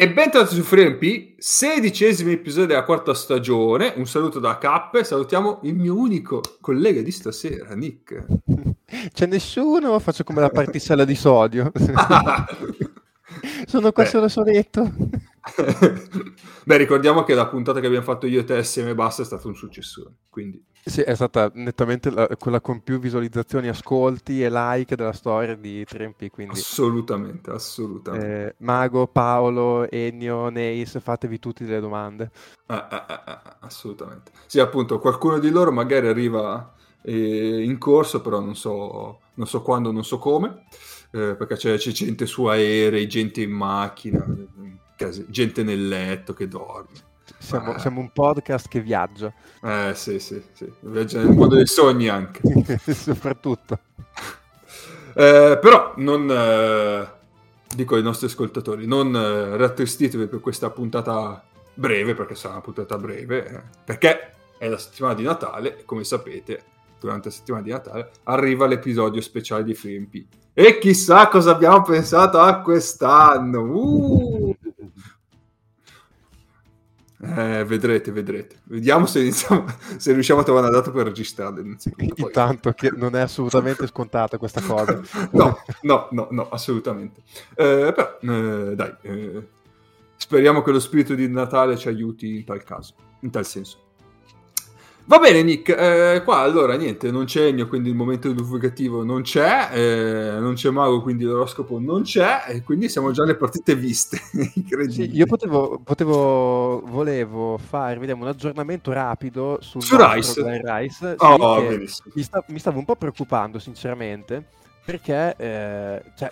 E bentornati su FreeMP, sedicesimo episodio della quarta stagione. Un saluto da Cappe, salutiamo il mio unico collega di stasera, Nick. C'è nessuno? Faccio come la particella di sodio. Sono qua Beh. solo soletto. Beh, ricordiamo che la puntata che abbiamo fatto io e te assieme basta è stata un successore, quindi... Sì, è stata nettamente la, quella con più visualizzazioni, ascolti e like della storia di 3MP, quindi... Assolutamente, assolutamente. Eh, Mago, Paolo, Ennio, Neis, fatevi tutte delle domande. Ah, ah, ah, ah, assolutamente. Sì, appunto, qualcuno di loro magari arriva eh, in corso, però non so, non so quando, non so come, eh, perché c'è, c'è gente su aerei, gente in macchina gente nel letto che dorme. Siamo, ah. siamo, un podcast che viaggia. Eh sì, sì, sì. Viaggia nel mondo dei sogni anche. Soprattutto. Eh, però non... Eh, dico ai nostri ascoltatori, non eh, rattristitevi per questa puntata breve, perché sarà una puntata breve, eh, perché è la settimana di Natale e come sapete, durante la settimana di Natale arriva l'episodio speciale di FreeMP. E chissà cosa abbiamo pensato a quest'anno! Uh! Eh, vedrete, vedrete. Vediamo se, iniziamo, se riusciamo a trovare una data per registrarle. Intanto che non è assolutamente scontata questa cosa. no, no, no, no, assolutamente. Eh, però, eh, dai, eh, speriamo che lo spirito di Natale ci aiuti in tal caso, in tal senso. Va bene, Nick. Eh, qua allora niente, non c'è Ennio, quindi il momento divulgativo non c'è, eh, non c'è Mago, quindi l'oroscopo non c'è, e quindi siamo già alle partite viste. sì, io potevo, potevo, volevo fare vediamo, un aggiornamento rapido sul su Rice. Rice sì, oh, mi, sta, mi, stavo un po' preoccupando, sinceramente. Perché eh, cioè,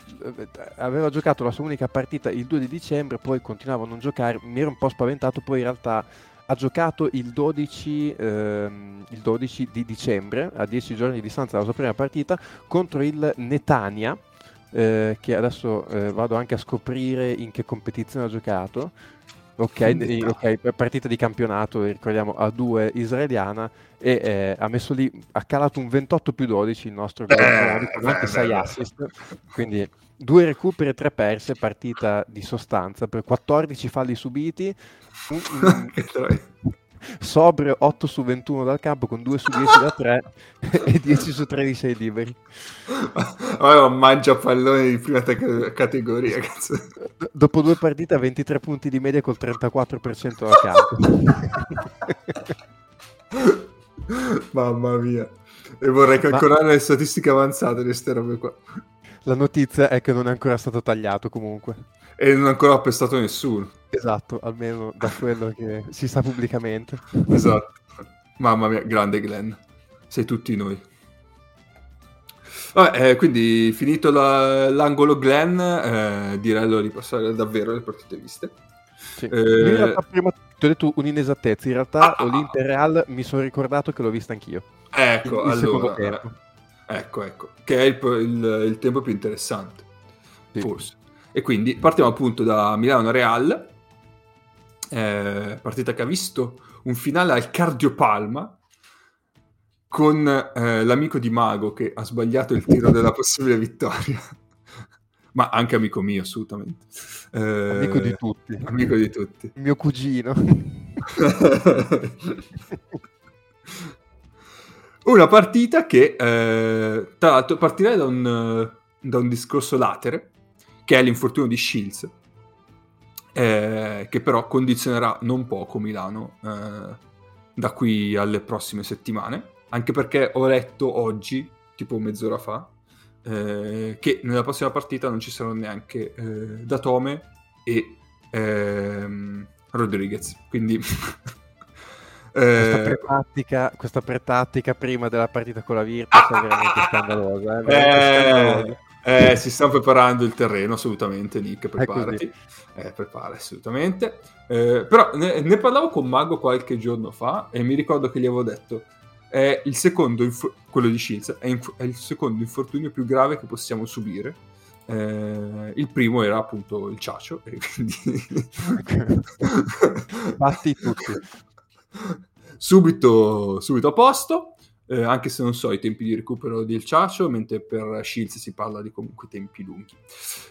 aveva giocato la sua unica partita il 2 di dicembre, poi continuava a non giocare. Mi ero un po' spaventato. Poi in realtà ha giocato il 12, ehm, il 12 di dicembre, a 10 giorni di distanza dalla sua prima partita, contro il Netania, eh, che adesso eh, vado anche a scoprire in che competizione ha giocato. Ok, ok, partita di campionato, ricordiamo a 2 israeliana e eh, ha messo lì, ha calato un 28 più 12 il nostro eh, con anche 6 assist, quindi due recuperi e tre perse, partita di sostanza per 14 falli subiti, sobrio 8 su 21 dal campo con 2 su 10 da 3 e 10 su 13 ai liberi. Oh, mangia pallone di prima te- categoria. Cazzo. dopo due partite a 23 punti di media col 34% dal campo. Mamma mia. E vorrei calcolare Ma... le statistiche avanzate di queste robe qua. La notizia è che non è ancora stato tagliato comunque. E non è ancora appestato nessuno. Esatto, almeno da quello che si sa pubblicamente. Esatto. Mamma mia, grande Glenn. Sei tutti noi. Vabbè, eh, quindi finito la, l'angolo Glenn, eh, direi di passare davvero alle partite viste. Sì. Eh... In realtà prima ti ho detto un'inesattezza, in realtà ah, Olimpia Real mi sono ricordato che l'ho vista anch'io. Ecco, il, il allora, ecco, ecco, che è il, il, il tempo più interessante, sì. forse. E quindi partiamo appunto da Milano-Real, eh, partita che ha visto un finale al cardiopalma con eh, l'amico di Mago che ha sbagliato il tiro della possibile vittoria. Ma anche amico mio, assolutamente. Eh, amico di tutti. Amico di tutti. Mio cugino. Una partita che, eh, tra l'altro, partirei da un, da un discorso latere, che è l'infortunio di Shields, eh, che però condizionerà non poco Milano eh, da qui alle prossime settimane, anche perché ho letto oggi, tipo mezz'ora fa, eh, che nella prossima partita non ci saranno neanche eh, Datome e ehm, Rodriguez, quindi... Questa eh, pretattica, questa pretattica prima della partita con la Virtus è veramente scandalosa. Eh, veramente scandalosa. Eh, si sta preparando il terreno, assolutamente, Nick, preparati. Eh, prepara, assolutamente. Eh, però ne, ne, parlavo con Mago qualche giorno fa e mi ricordo che gli avevo detto è il secondo, inf- quello di Shields, è, inf- è, il secondo infortunio più grave che possiamo subire. Eh, il primo era appunto il ciacio e quindi... Batti tutti. Subito, subito a posto eh, anche se non so i tempi di recupero del Ciacio, mentre per Shields si parla di comunque tempi lunghi.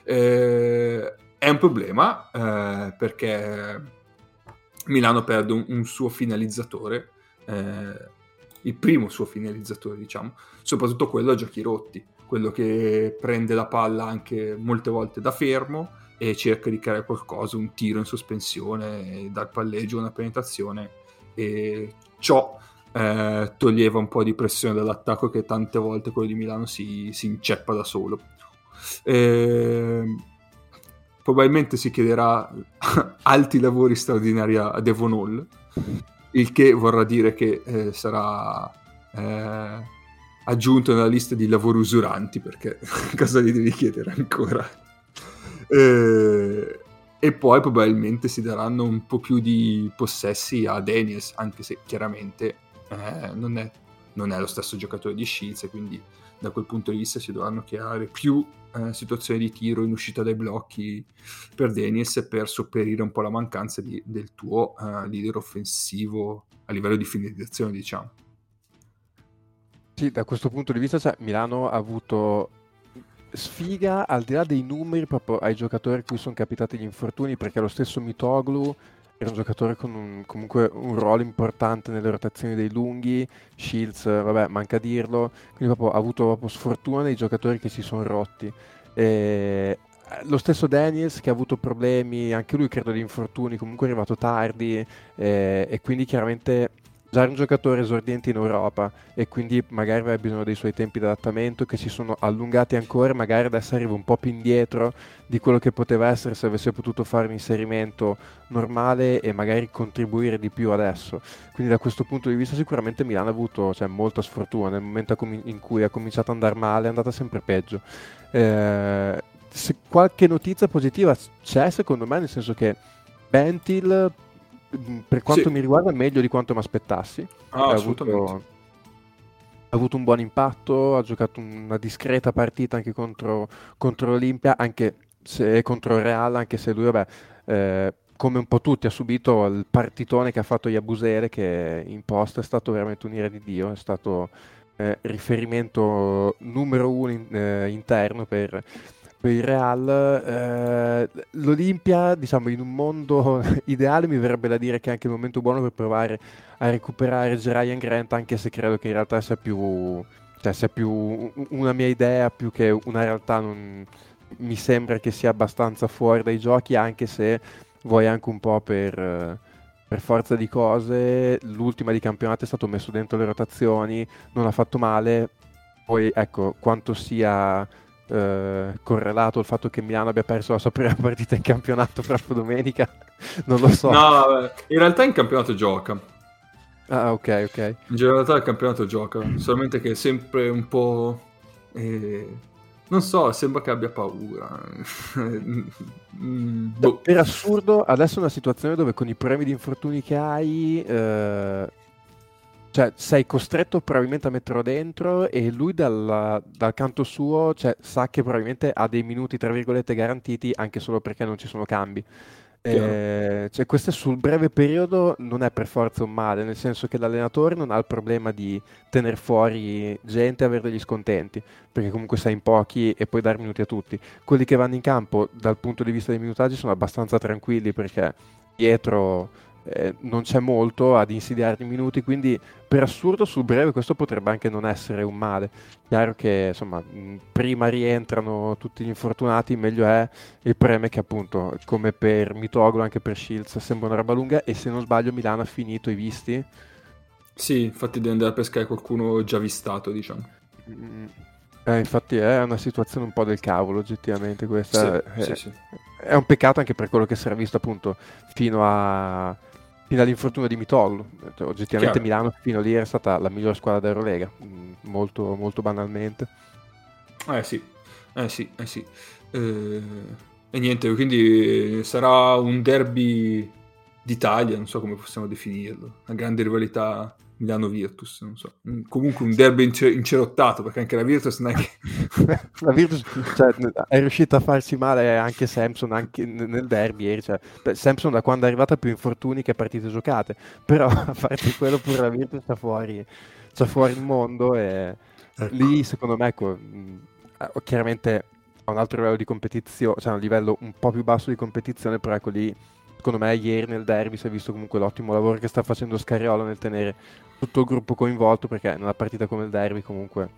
Eh, è un problema eh, perché Milano perde un, un suo finalizzatore, eh, il primo suo finalizzatore, diciamo, soprattutto quello a giochi rotti, quello che prende la palla anche molte volte da fermo e cerca di creare qualcosa, un tiro in sospensione, dal palleggio una penetrazione e ciò eh, toglieva un po' di pressione dall'attacco che tante volte quello di Milano si, si inceppa da solo. Eh, probabilmente si chiederà alti lavori straordinari a Devon Hall, il che vorrà dire che eh, sarà eh, aggiunto nella lista di lavori usuranti, perché cosa gli devi chiedere ancora? Eh, e poi probabilmente si daranno un po' più di possessi a Daniels, anche se chiaramente eh, non, è, non, è, lo stesso giocatore di Shields, quindi da quel punto di vista si dovranno creare più eh, situazioni di tiro in uscita dai blocchi per Daniels per sopperire un po' la mancanza di, del tuo uh, leader offensivo a livello di finalizzazione, diciamo. Sì, da questo punto di vista cioè, Milano ha avuto sfiga al di là dei numeri proprio ai giocatori a cui sono capitati gli infortuni perché lo stesso Mitoglu era un giocatore con un, comunque un ruolo importante nelle rotazioni dei lunghi. Shields, vabbè manca dirlo. Quindi proprio ha avuto proprio sfortuna nei giocatori che si sono rotti. E lo stesso Daniels che ha avuto problemi anche lui credo di infortuni comunque è arrivato tardi e, e quindi chiaramente già un giocatore esordiente in Europa e quindi magari aveva bisogno dei suoi tempi di adattamento che si sono allungati ancora, magari adesso arriva un po' più indietro di quello che poteva essere se avesse potuto fare un inserimento normale e magari contribuire di più adesso. Quindi da questo punto di vista sicuramente Milano ha avuto cioè, molta sfortuna, nel momento in cui ha cominciato ad andare male è andata sempre peggio. Eh, qualche notizia positiva c'è secondo me, nel senso che Bentil per quanto sì. mi riguarda meglio di quanto mi aspettassi. Ah, ha, avuto, ha avuto un buon impatto, ha giocato una discreta partita anche contro, contro l'Olimpia, anche se contro il Real, anche se lui, vabbè, eh, come un po' tutti, ha subito il partitone che ha fatto Yabusele, che in post è stato veramente un'ira di Dio, è stato eh, riferimento numero uno in, eh, interno per per il Real, eh, l'Olimpia, diciamo, in un mondo ideale mi verrebbe da dire che è anche il momento buono per provare a recuperare Ryan Grant, anche se credo che in realtà sia più, cioè sia più una mia idea più che una realtà. Non, mi sembra che sia abbastanza fuori dai giochi, anche se vuoi anche un po' per, per forza di cose. L'ultima di campionato è stato messo dentro le rotazioni, non ha fatto male. Poi ecco quanto sia eh, correlato il fatto che Milano abbia perso la sua prima partita in campionato proprio domenica, non lo so. No, in realtà in campionato gioca. Ah, ok, ok. In realtà il campionato gioca, solamente che è sempre un po'... Eh, non so, sembra che abbia paura. Boh. Per assurdo, adesso è una situazione dove con i problemi di infortuni che hai... Eh cioè sei costretto probabilmente a metterlo dentro e lui dal, dal canto suo cioè, sa che probabilmente ha dei minuti tra virgolette garantiti anche solo perché non ci sono cambi. Eh, cioè, questo sul breve periodo non è per forza un male, nel senso che l'allenatore non ha il problema di tenere fuori gente e avere degli scontenti, perché comunque sei in pochi e puoi dare minuti a tutti. Quelli che vanno in campo dal punto di vista dei minutaggi sono abbastanza tranquilli perché dietro eh, non c'è molto ad insidiare i minuti, quindi per assurdo sul breve questo potrebbe anche non essere un male. Chiaro che insomma, prima rientrano tutti gli infortunati, meglio è il preme che appunto, come per Mitoglu, anche per Shields, sembra una roba lunga e se non sbaglio Milano ha finito i visti. Sì, infatti deve andare a pescare qualcuno già vistato, diciamo. Mm. Eh, infatti è una situazione un po' del cavolo, oggettivamente questa. Sì, è, sì, sì. è, un peccato anche per quello che si era visto appunto fino a fino all'infortunio di Mitoglu. Cioè, oggettivamente Chiaro. Milano fino lì era stata la migliore squadra d'Eurolega, mm, molto, molto banalmente. Eh sì, eh sì, eh sì. Eh, e niente, quindi sarà un derby d'Italia, non so come possiamo definirlo, una grande rivalità Milano-Virtus, non so. Comunque un derby incer- incerottato, perché anche la Virtus non è che... la Virtus cioè, è riuscita a farsi male anche Samson anche nel derby Cioè, Samson da quando è arrivata più infortuni che partite giocate, però a parte quello pure la Virtus sta fuori, sta fuori il mondo e ecco. lì secondo me ecco, chiaramente a un altro livello di competizione, cioè a un livello un po' più basso di competizione, però ecco lì, secondo me ieri nel derby si è visto comunque l'ottimo lavoro che sta facendo Scariolo nel tenere tutto il gruppo coinvolto, perché nella partita come il derby comunque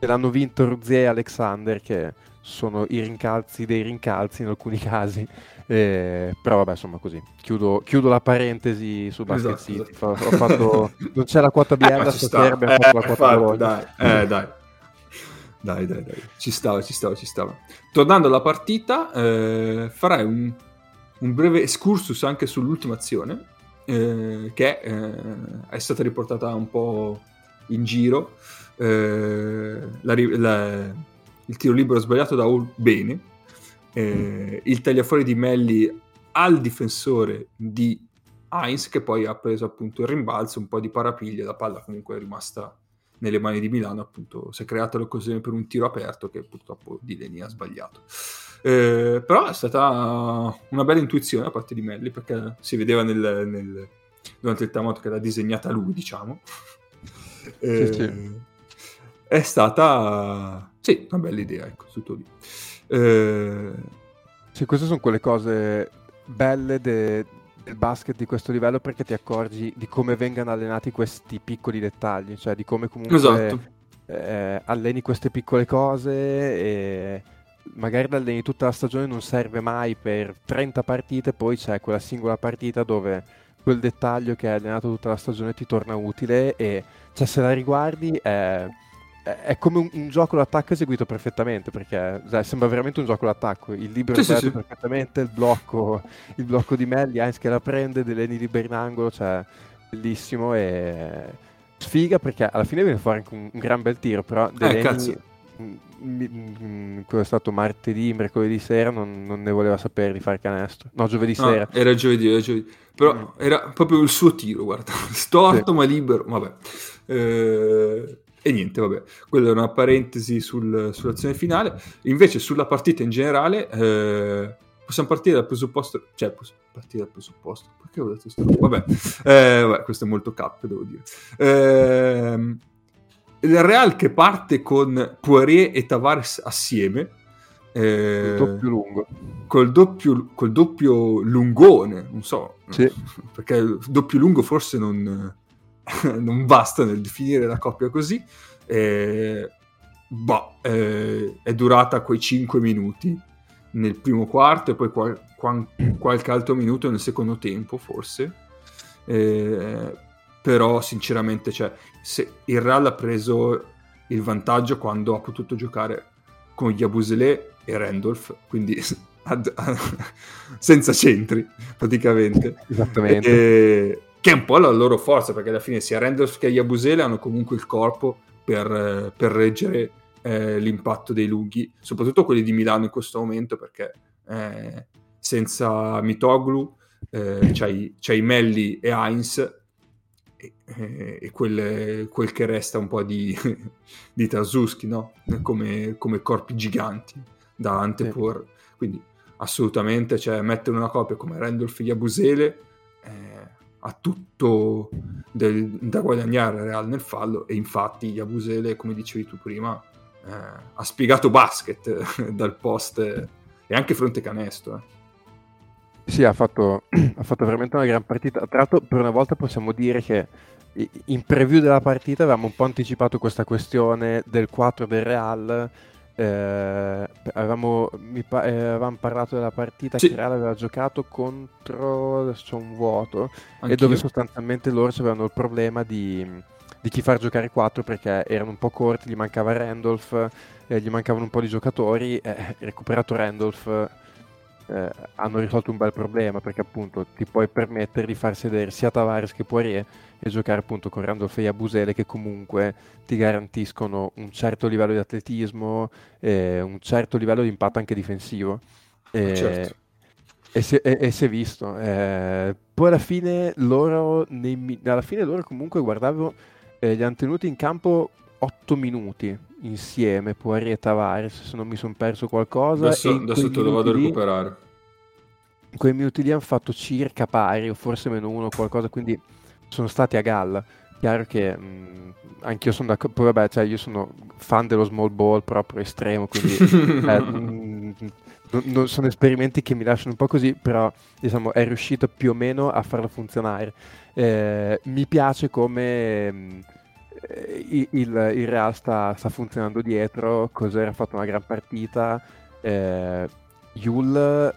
l'hanno vinto Ruzier e Alexander, che sono i rincalzi dei rincalzi in alcuni casi, eh, però vabbè insomma così, chiudo, chiudo la parentesi su Basket esatto, City, esatto. Ho, fatto, non c'è la quota Biella eh, stasera, abbiamo eh, fatto la quota Bologna. Dai, eh, dai. Dai, dai, dai, ci stava, ci stava, ci stava. Tornando alla partita, eh, farai un, un, breve excursus anche sull'ultima azione, eh, che eh, è stata riportata un po' in giro. Eh, la, la, il tiro libero sbagliato da All bene, eh, il tagliafuori di Melli al difensore di Heinz, che poi ha preso appunto il rimbalzo, un po' di parapiglia, la palla comunque è rimasta nelle mani di Milano, appunto, si è creata l'occasione per un tiro aperto che purtroppo Di Leni ha sbagliato. Eh, però è stata una bella intuizione da parte di Melli perché si vedeva nel, nel, durante il timeout che l'ha disegnata lui, diciamo. Eh, sì, sì. È stata sì, una bella idea, ecco, tutto lì. Eh... Sì, queste sono quelle cose belle de, del basket di questo livello perché ti accorgi di come vengano allenati questi piccoli dettagli, cioè di come comunque esatto. eh, alleni queste piccole cose e magari alleni tutta la stagione non serve mai per 30 partite, poi c'è quella singola partita dove quel dettaglio che hai allenato tutta la stagione ti torna utile e cioè, se la riguardi è è come un, un, gioco d'attacco eseguito perfettamente perché cioè, sembra veramente un gioco d'attacco il libro sì, sì, sì. perfettamente il blocco il blocco di Melli Heinz che la prende Deleni liberi in angolo cioè bellissimo e sfiga perché alla fine viene fuori anche un, un gran bel tiro però Deleni eh, quello è stato martedì, mercoledì sera, non, non, ne voleva sapere di fare canestro. No, giovedì no, sera. Era giovedì, era giovedì. Però mm. era proprio il suo tiro, guarda. Storto sì. ma libero, vabbè. Eh, e niente, vabbè, quella è una parentesi sul, sull'azione finale. Invece sulla partita in generale eh, possiamo partire dal presupposto, cioè possiamo partire dal presupposto, perché ho detto questo? Vabbè, eh, vabbè, questo è molto cap, devo dire. Eh, il Real che parte con Poirier e Tavares assieme. Eh, doppio lungo. Col doppio, col doppio lungone, non so, sì. perché il doppio lungo forse non non basta nel definire la coppia così. Eh, boh, eh, è durata quei 5 minuti nel primo quarto e poi qual- qual- qualche altro minuto nel secondo tempo, forse. Eh, però, sinceramente, cioè, il Real ha preso il vantaggio quando ha potuto giocare con Yabusele e Randolph, quindi ad- senza centri praticamente. Esattamente. E, che è un po' la loro forza, perché alla fine sia Randolph che Yabusele hanno comunque il corpo per, per reggere eh, l'impatto dei lunghi, soprattutto quelli di Milano in questo momento, perché eh, senza Mitoglu eh, c'hai, c'hai Melli e Heinz e, eh, e quel, quel, che resta un po' di, di Tarzuski, no? come, come, corpi giganti da anteporre. Quindi assolutamente, cioè, mettere una coppia come Randolph Yabusele eh, ha tutto del, da guadagnare Real nel fallo e infatti Yabusele, come dicevi tu prima, eh, ha spiegato basket dal post e anche fronte canestro. Eh. Sì, ha fatto, ha fatto veramente una gran partita. Tra l'altro, per una volta possiamo dire che in preview della partita avevamo un po' anticipato questa questione del 4 del Real eh, avevamo, pa- eh, avevamo, parlato della partita sì. che Real aveva giocato contro adesso un vuoto Anch'io. e dove sostanzialmente loro avevano il problema di, di, chi far giocare 4 perché erano un po' corti, gli mancava Randolph, eh, gli mancavano un po' di giocatori, eh, recuperato Randolph eh, hanno risolto un bel problema perché appunto ti puoi permettere di far sedere sia Tavares che Poirier e giocare appunto con Randolph e Abusele che comunque ti garantiscono un certo livello di atletismo e un certo livello di impatto anche difensivo. E, certo. e, si, e, e si, è visto. Eh, poi alla fine loro, nei, alla fine loro comunque guardavo, eh, li hanno tenuti in campo 8 minuti insieme, Poirier e Tavares, se non mi sono perso qualcosa. Adesso, adesso te lo vado a recuperare. In quei minuti lì hanno fatto circa pari, o forse meno uno o qualcosa, quindi sono stati a galla. chiaro che mh, anch'io sono d'accordo, poi vabbè, cioè io sono fan dello small ball proprio estremo, quindi eh, mh, non, non sono esperimenti che mi lasciano un po' così, però diciamo è riuscito più o meno a farlo funzionare. Eh, mi piace come mh, il, il, Real sta, sta, funzionando dietro, Cos'era ha fatto una gran partita, eh, Yul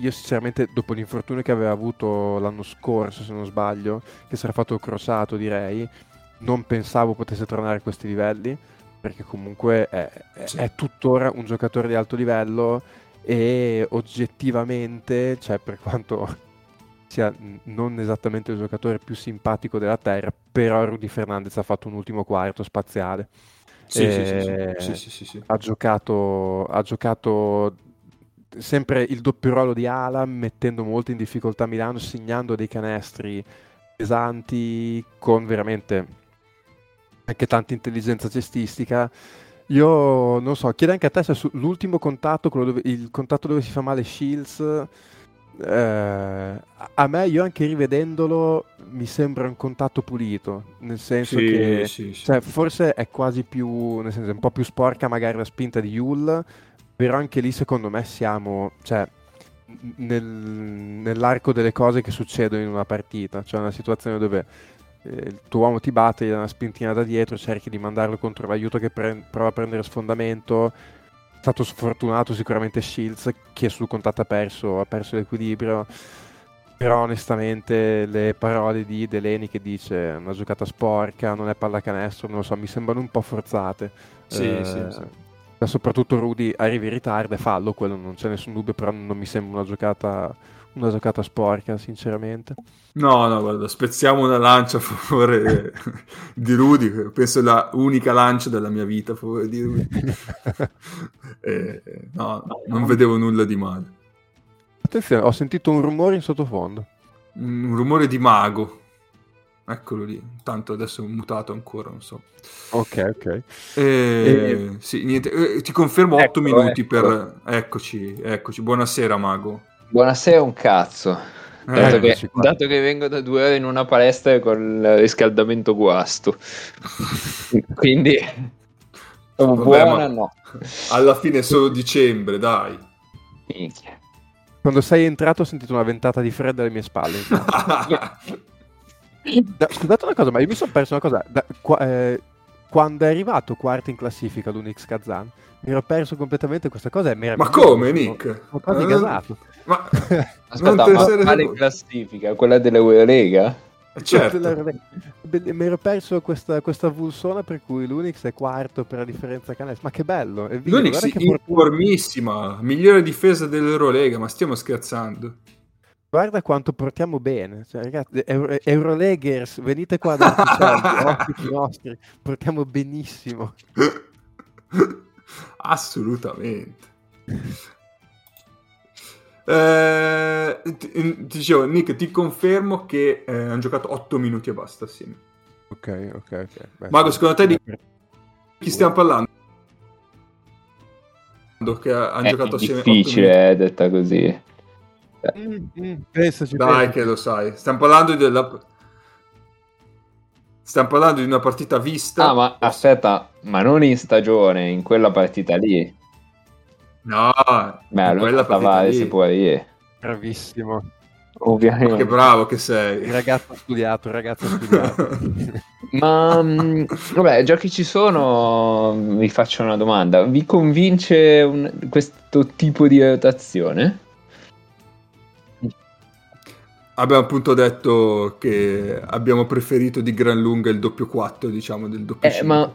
io sinceramente dopo l'infortunio che aveva avuto l'anno scorso, se non sbaglio, che si era fatto crossato direi, non pensavo potesse tornare a questi livelli, perché comunque è, sì. è tuttora un giocatore di alto livello e oggettivamente, cioè per quanto sia non esattamente il giocatore più simpatico della Terra, però Rudy Fernandez ha fatto un ultimo quarto spaziale. Sì, sì, sì, sì, Ha, giocato, ha giocato sempre il doppio ruolo di Ala, mettendo molto in difficoltà Milano, segnando dei canestri pesanti con veramente anche tanta intelligenza cestistica. Io non so, chiedo anche a te se l'ultimo contatto, dove, il contatto dove si fa male Shields, eh, a me io anche rivedendolo mi sembra un contatto pulito, nel senso sì, che sì, sì. Cioè, forse è quasi più, nel senso, un po' più sporca magari la spinta di Yul, però anche lì secondo me siamo, cioè, nel, nell'arco delle cose che succedono in una partita, cioè una situazione dove eh, il tuo uomo ti batte, gli dà una spintina da dietro, cerchi di mandarlo contro l'aiuto che pre- prova a prendere sfondamento. Stato sfortunato sicuramente Shields che sul contatto ha perso, ha perso l'equilibrio. Però onestamente le parole di Deleni che dice una giocata sporca, non è pallacanestro, non lo so, mi sembrano un po' forzate. Sì, eh, sì, sì. Soprattutto Rudy arrivi in ritardo e fallo, quello non c'è nessun dubbio, però non mi sembra una giocata una giocata sporca, sinceramente. No, no, guarda, spezziamo una lancia a favore di Rudy, penso la unica lancia della mia vita a favore di Rudy. eh, no, non vedevo nulla di male. Attenzione, ho sentito un rumore in sottofondo. Un rumore di mago. Eccolo lì, tanto adesso è mutato ancora, non so. Ok, ok. Eh, e... Sì, niente, eh, ti confermo 8 ecco, minuti ecco. per... Eccoci, eccoci. Buonasera, mago. Buonasera un cazzo. Dato, eh, che, dato, che, vengo da due ore in una palestra con il riscaldamento guasto. Quindi... Vabbè, buona no. Alla fine è solo dicembre, dai. Minchia. Quando sei entrato ho sentito una ventata di freddo alle mie spalle. da, scusate una cosa, ma io mi sono perso una cosa. Da, qua, eh, quando è arrivato quarto in classifica l'Unix Kazan, mi ero perso completamente questa cosa. È ma come, Nick? Sono quasi gasato. Ma aspetta, ma quale classifica? Quella dell'Eurolega? Certo. Mi ero perso questa, questa vulsona per cui l'Unix è quarto per la differenza canestro. Ma che bello! L'Unix è informissima, migliore difesa dell'Eurolega, ma stiamo scherzando. Guarda quanto portiamo bene, cioè, ragazzi, Euro- Euroleggers, venite qua dai nostri, portiamo benissimo. Assolutamente. Eh, ti, dicevo, Nick, ti confermo che eh, hanno giocato 8 minuti e basta assieme. Ok, ok, ok. Beh, Mago, secondo te di chi stiamo parlando? Che hanno è giocato assieme. È difficile, eh, detta così. Mm, mm, pensaci, Dai, pensaci. che lo sai. Stiamo parlando della. Stiamo parlando di una partita vista. Ah, ma aspetta, ma non in stagione, in quella partita lì. No, Beh, allora Tavares si può dire. Bravissimo. Ovviamente. Ma che bravo che sei. Il ragazzo studiato, il ragazzo studiato. Ma mm, vabbè, già che ci sono, vi faccio una domanda. Vi convince un, questo tipo di rotazione? Abbiamo appunto detto che abbiamo preferito di gran lunga il doppio 4, diciamo, del doppio eh, 5. Ma...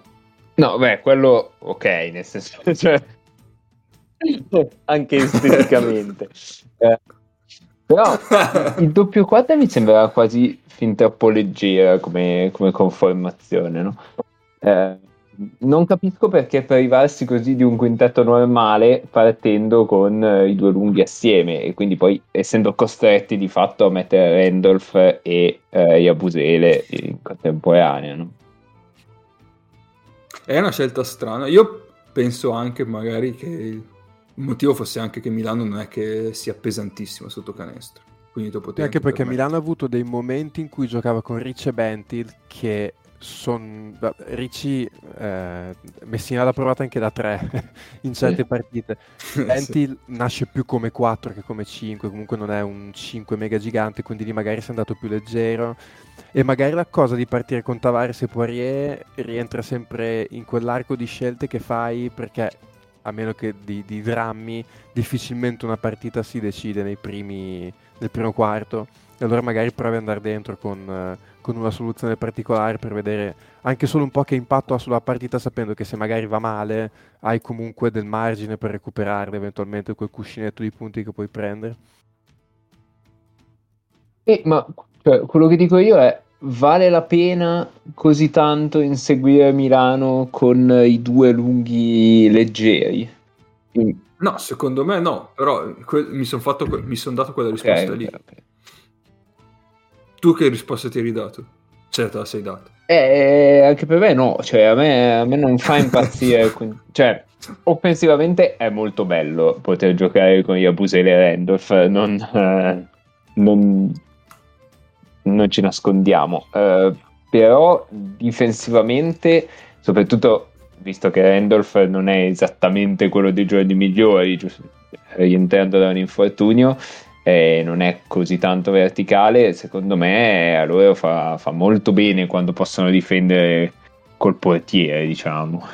No, beh, quello ok, nel senso... Cioè anche esteticamente. eh. Però il doppio 4 mi sembrava quasi fin troppo leggera come, come conformazione, no? eh, non capisco perché privarsi così di un quintetto normale partendo con eh, i due lunghi assieme e quindi poi essendo costretti di fatto a mettere Randolph e eh, Yabusele in contemporanea. No? È una scelta strana. Io penso anche magari che il motivo fosse anche che Milano non è che sia pesantissimo sotto canestro. Quindi dopo Sì, anche perché Milano ha avuto dei momenti in cui giocava con Ricci e Bentil che sono... Ricci, eh, Messina l'ha provata anche da 3 in certe Sì. partite. Bentil nasce più come 4 che come 5, comunque non è un 5 mega gigante, quindi lì magari sei andato più leggero. E magari la cosa di partire con Tavares e Poirier rientra sempre in quell'arco di scelte che fai perché a meno che di, di drammi difficilmente una partita si decide nei primi, nel primo quarto e allora magari provi ad andare dentro con, eh, con una soluzione particolare per vedere anche solo un po' che impatto ha sulla partita sapendo che se magari va male hai comunque del margine per recuperare eventualmente quel cuscinetto di punti che puoi prendere. Eh, ma cioè, quello che dico io è, vale la pena così tanto inseguire Milano con i due lunghi leggeri? Mm, No, secondo me no, però que- mi sono fatto que- mi son dato quella risposta ok, lì. ok. Tu che risposta ti eri dato? Cioè, te la sei data. Eh, anche per me no, cioè a me, a me non fa impazzire, quindi- cioè offensivamente è molto bello poter giocare con Yabusele e Randolph, non, eh, non, non ci nascondiamo, Eh, però difensivamente, soprattutto visto che Randolph non è esattamente quello dei giorni migliori, giusto, rientrando da un infortunio, eh, non è così tanto verticale, secondo me a loro fa, fa molto bene quando possono difendere col portiere, diciamo,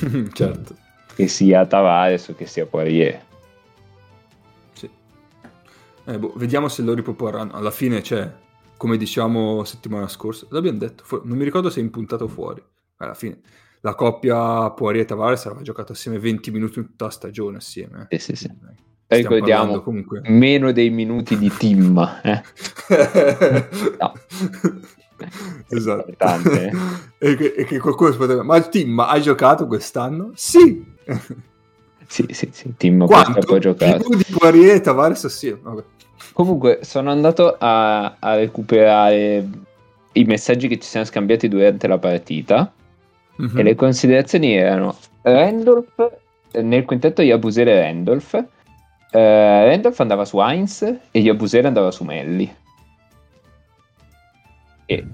certo. che sia Tavares o che sia Poirier. Sì. Eh, boh, vediamo se lo riproporranno. Alla fine c'è, come diciamo settimana scorsa, l'abbiamo detto, fu- non mi ricordo se è impuntato fuori. Alla fine la coppia Poirier e Tavares aveva giocato assieme 20 minuti in tutta la stagione assieme. Sì, sì, sì. Dai, stiamo Ricordiamo comunque. meno dei minuti di team. Eh? No. esatto. Eh. e, che, e che qualcuno si poteva... Ma il team ha giocato quest'anno? Sì! Sì, sì, sì, team Quanto? questo ha giocato. Più di Poirier e Tavares assieme. Vabbè. Comunque, sono andato a, a recuperare i messaggi che ci siamo scambiati durante la partita. Mhm. E le considerazioni erano Randolph nel quintetto Yabusele e Randolph. eh, Randolph andava su Heinz e Yabusele andava su Melli. E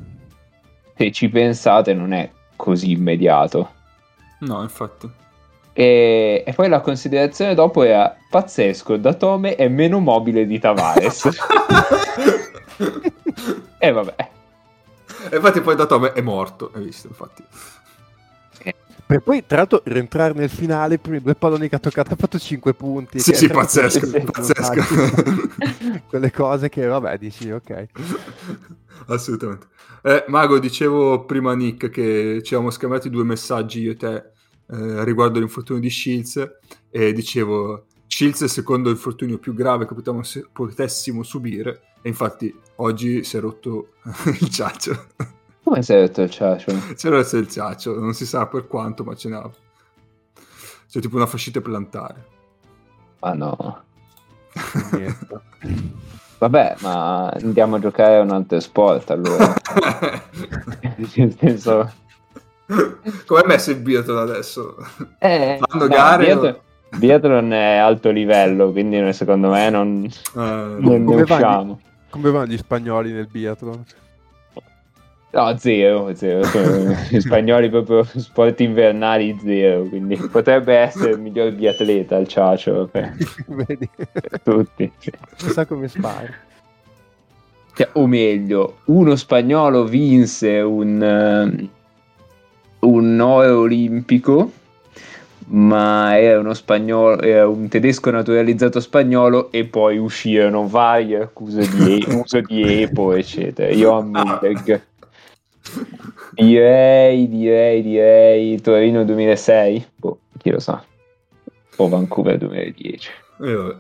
se ci pensate, non è così immediato. No, infatti. E, e poi la considerazione dopo era pazzesco, Datome è meno mobile di Tavares. e vabbè. E infatti poi Datome è morto, hai visto, infatti. Per poi, tra l'altro, rientrare nel finale, i primi due palloni che ha toccato ha fatto 5 punti. Sì, che sì, pazzesco, Sì, sì. pazzesco. Quelle cose che, vabbè, dici, ok. Assolutamente. Eh, Mago, dicevo prima a Nick che ci avevamo scambiati due messaggi io e te eh, riguardo l'infortunio di Shields e dicevo Shields è il secondo infortunio più grave che potevamo- se- potessimo subire e infatti oggi si è rotto il ciaccio. Come sei detto il ciacio? si è rotto il ciaccio, non si sa per quanto, ma ce n'ha. C'è tipo una fascite plantare. Ah no. Vabbè, ma andiamo a giocare a un altro sport allora. Nel senso... Come è messo il biathlon adesso? Eh, Fanno no, gare Biathlon, biathlon è alto livello, quindi secondo me non, Eh, non Come ne vanno? usciamo. Come vanno gli spagnoli nel biathlon? No, zero, zero. Gli spagnoli proprio sport invernali zero, quindi potrebbe essere il miglior biatleta il Ciacio per, Vedi? per tutti. Chissà come spari. Cioè, o meglio, uno spagnolo vinse un, ehm, un oro olimpico, ma era uno spagnolo, era un tedesco naturalizzato spagnolo e poi uscirono varie accuse di uso di EPO, eccetera. Johan Milberg. Direi, direi, direi Torino 2006, boh, chi lo sa, o Vancouver 2010. E vabbè.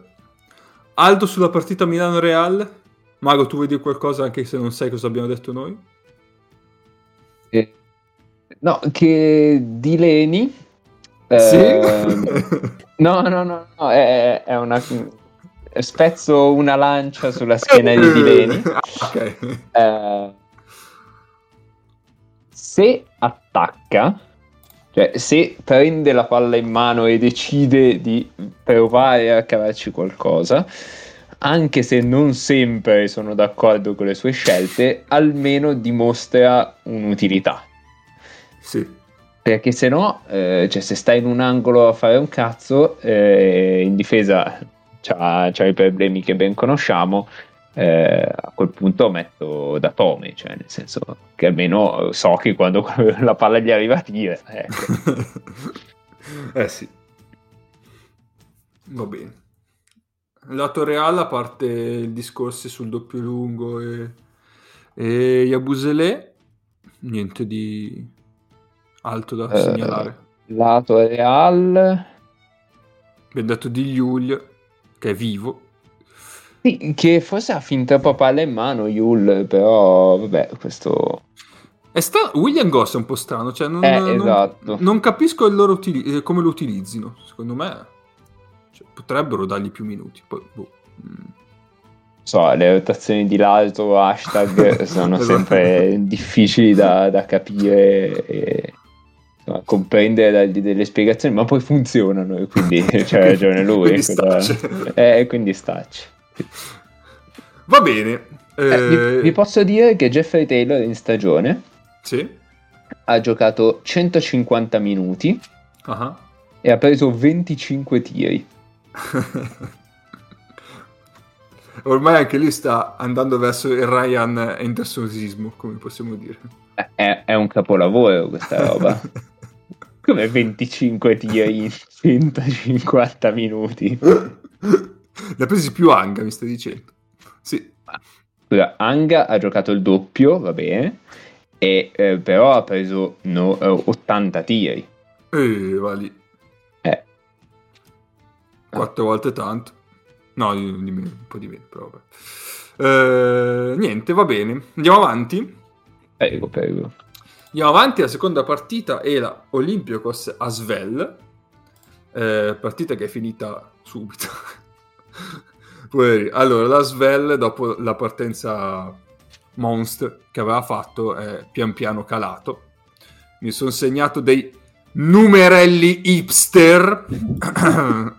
Aldo sulla partita Milano-Real. Mago, tu vuoi dire qualcosa anche se non sai cosa abbiamo detto noi? Eh, No, che di Leni. Sì? ehm, no, no, no, no, è, è una. Spezzo una lancia sulla schiena di Dileni. ok. Eh, se attacca, cioè se prende la palla in mano e decide di provare a cavarci qualcosa, anche se non sempre sono d'accordo con le sue scelte, almeno dimostra un'utilità. Sì. Perché se no, eh, cioè, se stai in un angolo a fare un cazzo, eh, in difesa c'ha, c'ha, i problemi che ben conosciamo, eh, a quel punto metto da Tome, cioè nel senso che almeno so che quando la palla gli arriva tira. Ecco. eh sì. Va bene. Lato Real, a parte il discorso sul doppio lungo e, e Yabusele, niente di alto da eh, segnalare. Lato Real. Abbiamo detto di Yul, che è vivo. Sì, che forse ha fin troppa palla in mano Yul, però vabbè, questo... È sta- William Goss è un po' strano, cioè non, eh, non, esatto. non capisco utili- eh, come lo utilizzino. Secondo me cioè, potrebbero dargli più minuti. Poi, boh. mm. So, le rotazioni di lato, hashtag, sono esatto. sempre difficili da, da capire e da, delle spiegazioni, ma poi funzionano e quindi c'è ragione lui. quindi stacci. Eh, quindi stacci. Va bene. Eh, eh, vi, vi, posso dire che Jeffrey Taylor in stagione sì. ha giocato 150 minuti uh-huh. e ha preso 25 tiri. Ormai anche lui sta andando verso il Ryan Andersonismo, come possiamo dire. È, è un capolavoro questa roba. come 25 tiri in 150 minuti. Ne ha presi più Anga, mi stai dicendo. Sì. Allora, Anga ha giocato il doppio, va bene, e, eh, però ha preso no, 80 tiri. Eh, va lì. Eh. Quattro volte tanto. No, di, di meno, un po' di meno, però vabbè. Eh, niente, va bene. Andiamo avanti. Prego, prego. Andiamo avanti, la seconda partita era Olympiacos Asvel, eh, partita che è finita subito. allora, la Svel, dopo la partenza monster che aveva fatto, è pian piano calato. Mi sono segnato dei numerelli hipster.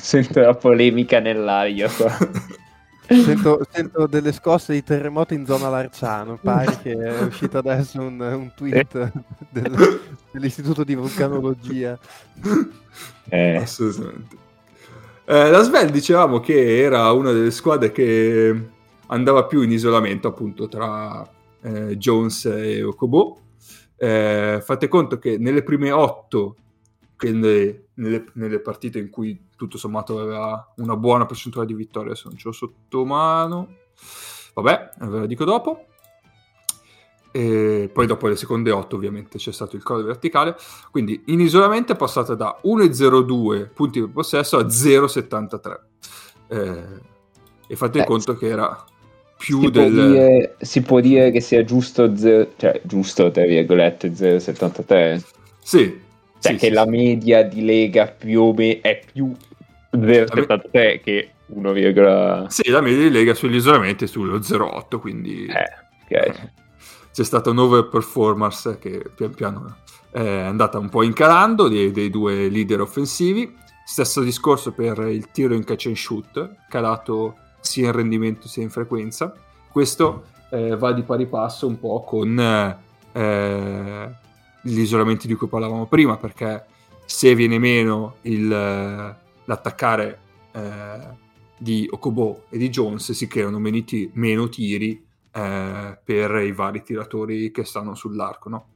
Sento la polemica nell'aria qua. Sento, sento, delle scosse di terremoto in zona Larciano. Pare che è uscito adesso un, un tweet del, dell'Istituto di Vulcanologia. Eh. Assolutamente. Eh, la Svel dicevamo che era una delle squadre che andava più in isolamento appunto tra eh, Jones e Okobo. Eh, fate conto che nelle prime otto nelle, nelle, nelle, partite in cui tutto sommato aveva una buona percentuale di vittorie, se non ce l'ho sotto mano, vabbè, ve la dico dopo. E poi dopo le seconde 8 ovviamente c'è stato il code verticale. Quindi in isolamento è passata da 1,02 punti per possesso a 0,73 eh, e fate eh, conto che era più si del può dire, si può dire che sia giusto zero, cioè giusto tra virgolette 0,73 sì cioè sì, che sì, la media di Lega più o meno è più 0,73 che 1, sì la media di Lega sugli isolamenti è sullo 0,8 quindi eh, ok c'è stata un'overperformance che pian piano è andata un po' incalando dei, dei, due leader offensivi. Stesso discorso per il tiro in catch and shoot, calato sia in rendimento sia in frequenza. Questo eh, va di pari passo un po' con eh, gli isolamenti di cui parlavamo prima, perché se viene meno il, l'attaccare eh, di Okobo e di Jones si creano meno, t- meno tiri eh, per i vari tiratori che stanno sull'arco, no?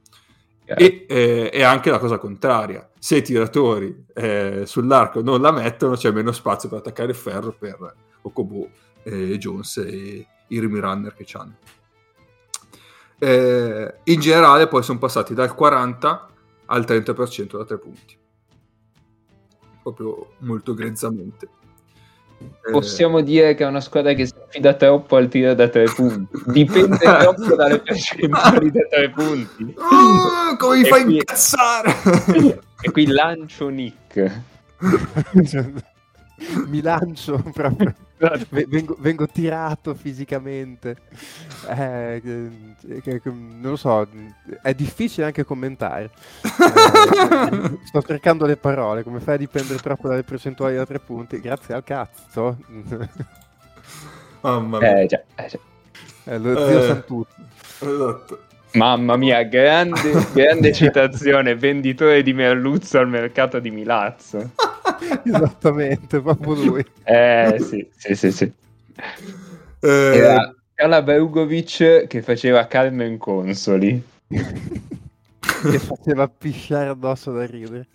Yeah. E, eh, e, anche la cosa contraria, se i tiratori eh, sull'arco non la mettono, c'è meno spazio per attaccare il ferro per Okobo, eh, Jones e i rim runner che hanno. Eh, in generale, poi sono passati dal 40 al 30% da tre punti, proprio molto grezzamente. Possiamo dire che è una squadra che si affida troppo al tiro da tre punti. Dipende troppo dalle percentuali da tre punti. Oh, come mi fai qui... incazzare? e qui lancio Nick. mi lancio proprio. Vengo, vengo, tirato fisicamente. Eh, non lo so, è difficile anche commentare. Eh, sto cercando le parole, come fai a dipendere troppo dalle percentuali da tre punti? Grazie al cazzo. Mamma mia. Eh, già, eh, già. Eh, lo zio eh, Santuzzo. Esatto. Mamma mia, grande, grande citazione, venditore di merluzzo al mercato di Milazzo. Esattamente, proprio lui. Eh sì, sì, sì, sì. Eh... Era Kala Berugovic che faceva Carmen Consoli. che faceva pisciare addosso da ridere.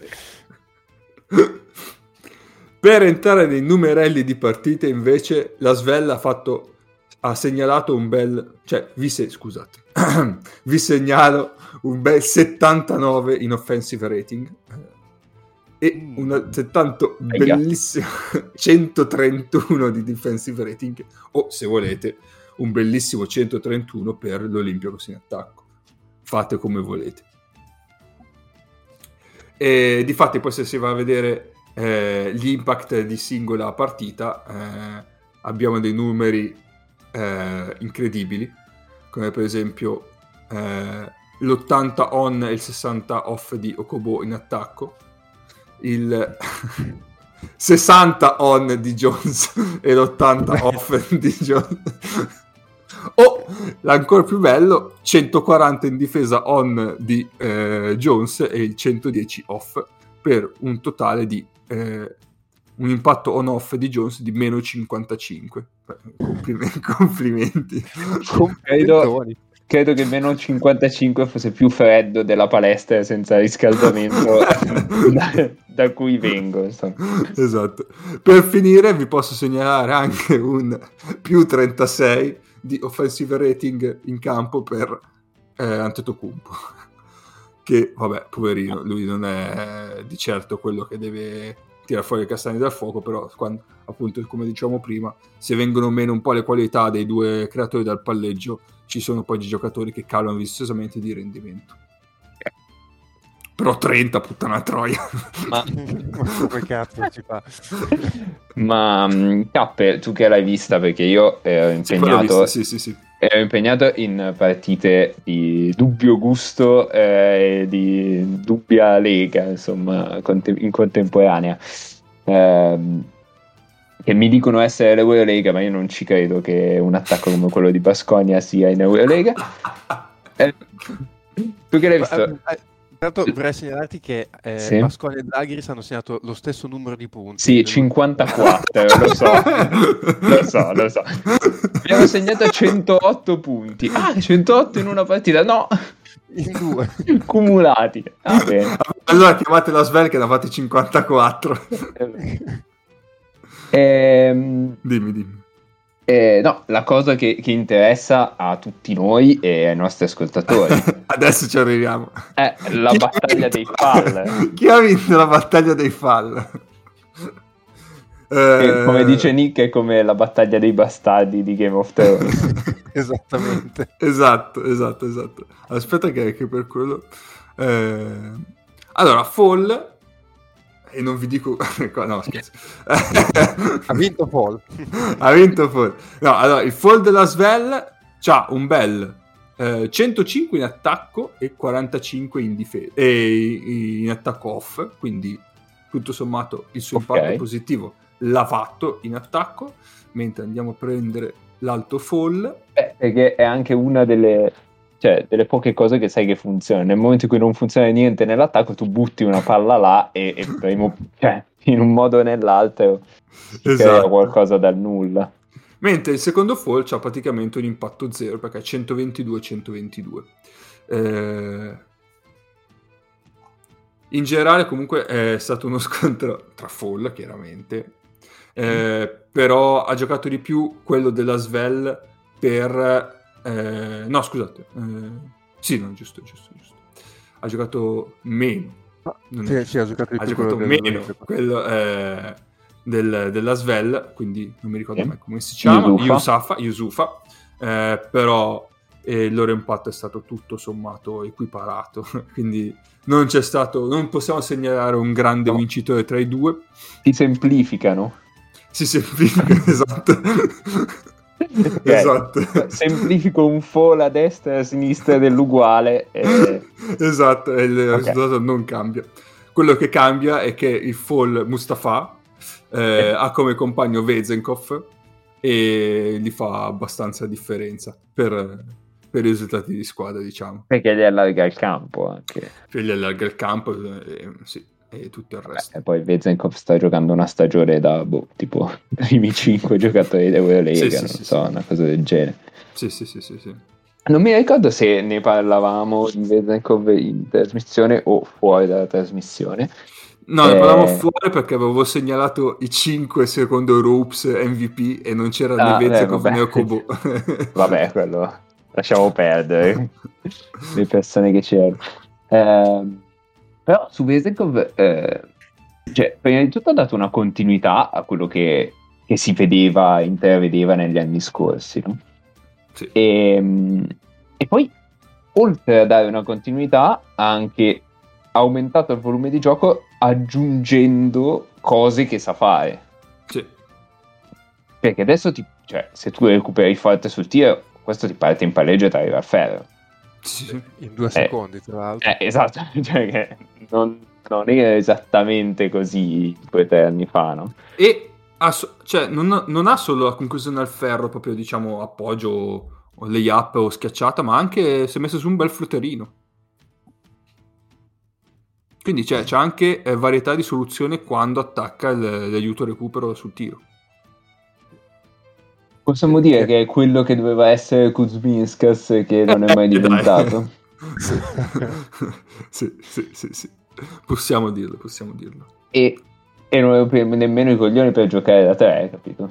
Per entrare nei numerelli di partite, invece, la Svella ha fatto ha segnalato un bel cioè vi se, scusate vi segnalo un bel 79 in offensive rating e mm. un altrettanto bellissimo 131 di defensive rating o se volete un bellissimo 131 per l'Olympiacos in attacco. Fate come volete. E di fatti poi se si va a vedere eh, gli impact di singola partita eh, abbiamo dei numeri eh, incredibili come per esempio eh, l'80 on e il 60 off di Okobo in attacco il 60 on di Jones e l'80 off di Jones. o l'ancora più bello, 140 in difesa on di eh, Jones e il 110 off per un totale di eh, un impatto on-off di Jones di meno 55. Complimenti. complimenti. Complimenti credo che meno 55 fosse più freddo della palestra senza riscaldamento da, da, cui vengo. Insomma. Esatto. Per finire vi posso segnalare anche un più 36 di offensive rating in campo per eh, Antetokounmpo. Che, vabbè, poverino, lui non è di certo quello che deve tirare fuori i castagni dal fuoco, però quando, appunto, come dicevamo prima, se vengono meno un po' le qualità dei due creatori dal palleggio, ci sono poi giocatori che calano vistosamente di rendimento. Però 30, puttana troia. Ma come cazzo ci fa? Ma mm, Cappe, tu che l'hai vista, perché io ero impegnato, sì, sì, sì, ero impegnato in partite di dubbio gusto e eh, di dubbia lega, insomma, in contemporanea. Eh, che mi dicono essere l'Eurolega, ma io non ci credo che un attacco come quello di Basconia sia in Eurolega. Eh, tu che l'hai visto? Intanto vorrei segnalarti che eh, sì. Basconia e Zagris hanno segnato lo stesso numero di punti. Sì, 54, lo so, lo so, lo so. Abbiamo segnato 108 punti. Ah, 108 in una partita, no! In due. Cumulati. Ah, allora chiamate la Svel che ne ha fatti 54. Ehm, dimmi, dimmi. Eh, no, la cosa che, che, interessa a tutti noi e ai nostri ascoltatori. Adesso ci arriviamo. È la Chi battaglia dei fall. Chi ha vinto la battaglia dei fall? Eh... Come dice Nick, è come la battaglia dei bastardi di Game of Thrones. Esattamente. esatto, esatto, esatto. Aspetta che, che per quello... Eh... Allora, Fall e non vi dico no scherzo. Ha vinto Fall ha vinto Fall no allora il Fall della Svel ha un bel eh, 105 in attacco e 45 in difesa e in attacco off quindi tutto sommato il suo okay. impatto positivo l'ha fatto in attacco mentre andiamo a prendere l'alto fall. Eh, perché è anche una delle cioè delle poche cose che sai che funzionano. Nel momento in cui non funziona niente nell'attacco, tu butti una palla là e, e primo, cioè, in un modo o nell'altro esatto. crea qualcosa dal nulla. Mentre il secondo fall ha praticamente un impatto zero perché è 122-122. Eh... In generale comunque è stato uno scontro tra fall chiaramente, eh, però ha giocato di più quello della Svel per eh, no, scusate. Eh, sì, no, giusto, giusto, giusto. Ha giocato meno. Ah, sì, sì, ha giocato, ha giocato meno quello eh, del, della Svel, quindi non mi ricordo mai come si chiama. Yusufa. Yusufa eh, però eh, il loro impatto è stato tutto sommato equiparato. quindi non c'è stato, non possiamo segnalare un grande no. vincitore tra i due. Si semplificano. Si semplifica, esatto. Ok. esatto. Semplifico un fall a destra e a sinistra dell'uguale. e- esatto, e il Ok. risultato non cambia. Quello che cambia è che il fall Mustafa eh, ha come compagno Vezenkov e gli fa abbastanza differenza per, per i risultati di squadra, diciamo. Perché gli allarga il campo anche. Che gli allarga il campo e, sì, e tutto il resto. E poi Vezenkov sta giocando una stagione da boh, tipo i primi 5 giocatori d'Eurolega, Sì, sì, non sì, so, una cosa del genere. Sì, sì, sì, sì, sì. Non mi ricordo se ne parlavamo di Vezenkov in trasmissione o fuori dalla trasmissione. No, ne Eh. parlavamo fuori perché avevo segnalato i 5 secondo Ropes MVP e non c'era Ah, né beh, Vezenkov né Okobo. Vabbè, quello lasciamo perdere le persone che c'erano. Ehm, però su Vezenkov, eh, cioè, prima di tutto ha dato una continuità a quello che, che si vedeva, intravedeva negli anni scorsi, no? Sì. E, e poi, oltre a dare una continuità, ha anche aumentato il volume di gioco aggiungendo cose che sa fare. Sì. Perché adesso, ti, cioè, se tu recuperi forte sul tiro, questo ti parte in palleggio e ti arriva al ferro. Sì, sì. In due secondi, tra l'altro. Eh, esatto, cioè che non, non era esattamente così due o tre anni fa, no? E ha so- cioè, non, non ha solo la conclusione al ferro, proprio diciamo appoggio o, o layup o schiacciata, ma anche si è messo su un bel flutterino. Quindi c'è, c'è anche eh, varietà di soluzioni quando attacca il- l'aiuto recupero sul tiro. Possiamo dire che è quello che doveva essere Kuzminskas che non è mai diventato. sì. sì, sì, sì. Possiamo dirlo, possiamo dirlo. E, e non avevo nemmeno i coglioni per giocare da tre, capito?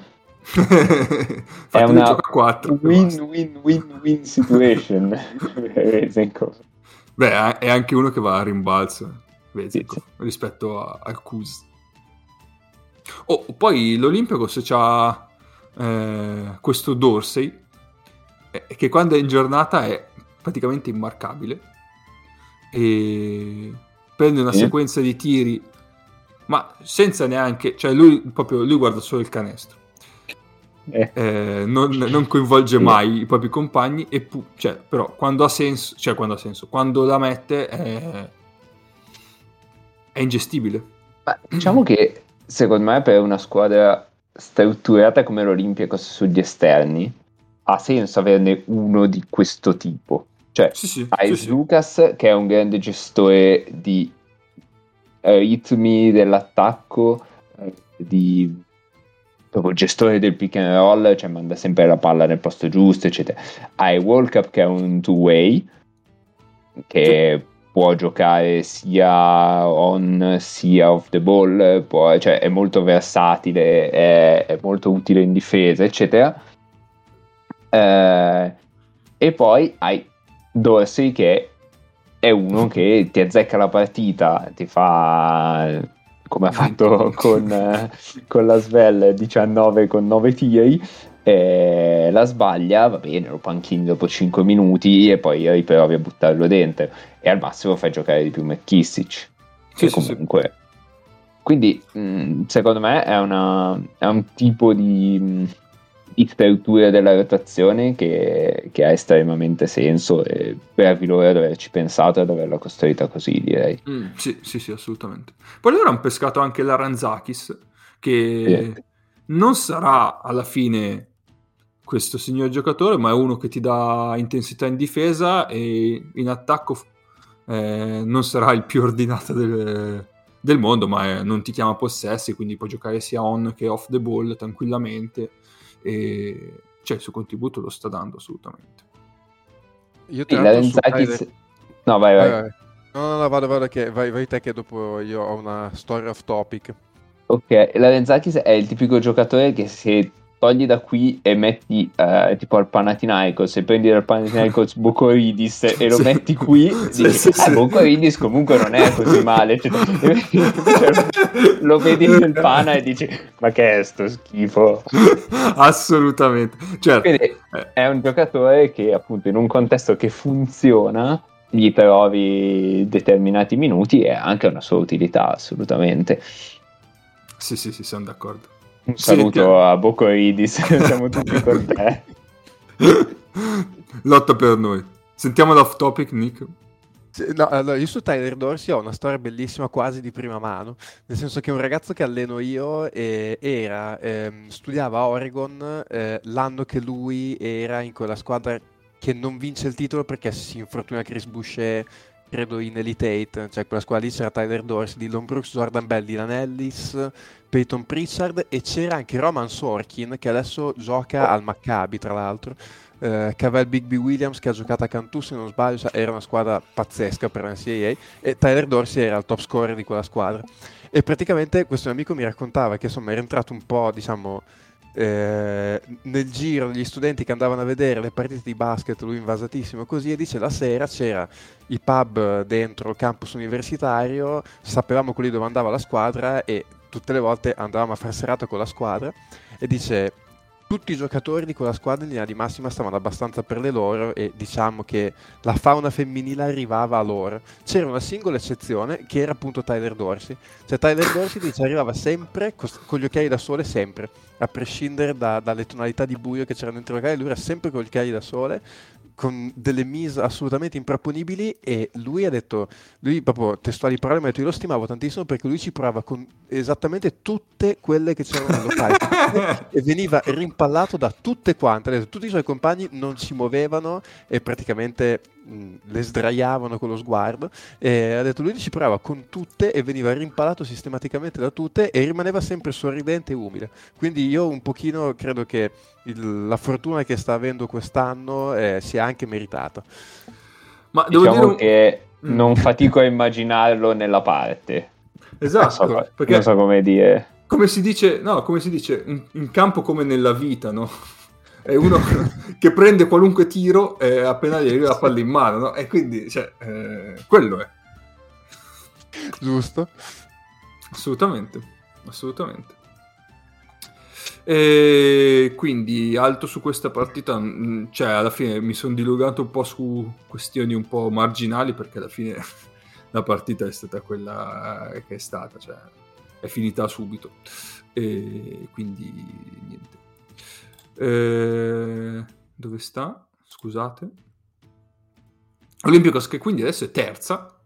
Infatti È una gioca a 4. win-win-win-win situation. Beh, è anche uno che va a rimbalzo Vezico, Sì, rispetto a- al Kuz. Oh, poi l'Olympiacos c'ha eh, questo Dorsey eh, che quando è in giornata è praticamente immarcabile e prende una Sì. sequenza di tiri ma senza neanche cioè lui proprio lui guarda solo il canestro Eh, eh, non, non coinvolge mai i propri compagni, e pu- cioè, però quando ha senso, cioè quando ha senso, quando la mette è, è ingestibile. ma diciamo che secondo me per una squadra strutturata come l'Olympiacos sugli esterni ha senso averne uno di questo tipo. Cioè, Sì, sì, hai sì, sì. Lucas che è un grande gestore di eh, ritmi dell'attacco, eh, di proprio gestore del pick and roll, cioè manda sempre la palla nel posto giusto, eccetera. Hai World Cup che è un two-way, che può giocare sia on sia off the ball, può- cioè è molto versatile, è, è molto utile in difesa, eccetera. Eh, e poi hai Dorsey che è uno che ti azzecca la partita, ti fa come ha fatto con, con la Svel 19 con 9 tiri, eh, la sbaglia, va bene, lo panchini dopo 5 minuti e poi riprovi a buttarlo dentro e al massimo fai giocare di più McKissic. Sì, che sì, sì. comunque... Quindi mh, secondo me è, una- è un tipo di, mh, di struttura della rotazione che, che ha estremamente senso e bravi loro ad averci pensato e ad averla costruita così direi. Mm, sì, sì, sì, assolutamente. Poi loro hanno pescato anche l'Aranzakis, che Sì. non sarà alla fine questo signor giocatore, ma è uno che ti dà intensità in difesa e in attacco eh, non sarà il più ordinato del, del mondo, ma è- non ti chiama possessi, quindi puoi giocare sia on che off the ball tranquillamente. E cioè, il suo contributo lo sta dando assolutamente. Io E su Renzakis... Tyler- No, vai, vai. Vai, vai. No, no, no, vado, vado, che vai, vai te che dopo io ho una story off topic. Ok, la Renzakis è il tipico giocatore che se togli da qui e metti eh, tipo al Panathinaikos e prendi dal Panathinaikos Bocoridis e lo Sì. metti qui Sì, dici sì, ah sì. Bocoridis comunque non è così male Cioè, lo vedi nel Pana e dici ma che è sto schifo assolutamente. Certo. quindi Eh. è un giocatore che appunto in un contesto che funziona gli trovi determinati minuti e ha anche una sua utilità assolutamente Sì, sì, sì, siamo d'accordo. Un saluto sì, a Bocoridis, siamo tutti con te. Lotta per noi. Sentiamo l'off topic, Nick. No, allora, io su Tyler Dorsey ho una storia bellissima quasi di prima mano, nel senso che un ragazzo che alleno io eh, era, eh, studiava a Oregon eh, l'anno che lui era in quella squadra che non vince il titolo perché si infortuna Chris Boucher, credo in Elite 8, cioè quella squadra lì c'era Tyler Dorsey, Dylan Brooks, Jordan Bell, Dylan Ellis, Peyton Pritchard e c'era anche Roman Sorkin che adesso gioca al Maccabi tra l'altro. Eh, Cavell Bigby Williams che ha giocato a Cantù se non sbaglio cioè, era una squadra pazzesca per la NCAA e Tyler Dorsey era il top scorer di quella squadra. E praticamente questo mio amico mi raccontava che insomma era entrato un po' diciamo eh, nel giro degli studenti che andavano a vedere le partite di basket, lui invasatissimo così, e dice la sera c'era i pub dentro il campus universitario, sapevamo quelli dove andava la squadra e tutte le volte andavamo a fare serata con la squadra e dice tutti i giocatori di quella squadra in linea di massima stavano abbastanza per le loro e diciamo che la fauna femminile arrivava a loro. C'era una singola eccezione che era appunto Tyler Dorsey. Cioè Tyler Dorsey dice, arrivava sempre con gli occhiali da sole, sempre, a prescindere da, dalle tonalità di buio che c'erano dentro locale, lui era sempre con gli occhiali da sole con delle mise assolutamente improponibili e lui ha detto, lui proprio testuali parole, mi ha detto io lo stimavo tantissimo perché lui ci provava con esattamente tutte quelle che c'erano nel locale e veniva rimpallato da tutte quante, detto, tutti i suoi compagni non si muovevano e praticamente mh, le sdraiavano con lo sguardo e ha detto lui ci provava con tutte e veniva rimpallato sistematicamente da tutte e rimaneva sempre sorridente e umile. Quindi io un pochino credo che il, la fortuna che sta avendo quest'anno eh, sia anche meritata. Ma devo diciamo dire che non fatico a immaginarlo nella parte. Esatto, non so, perché non so come dire. Come si dice, no, come si dice, in, campo come nella vita, no? È uno che prende qualunque tiro e appena gli arriva la palla in mano, no? E quindi, cioè, eh, quello è. Giusto. Assolutamente, assolutamente. E quindi alto su questa partita, cioè alla fine mi sono dilugato un po' su questioni un po' marginali perché alla fine la partita è stata quella che è stata, cioè è finita subito. E quindi niente. E... Dove sta? Scusate. Olympicos che quindi adesso è terza,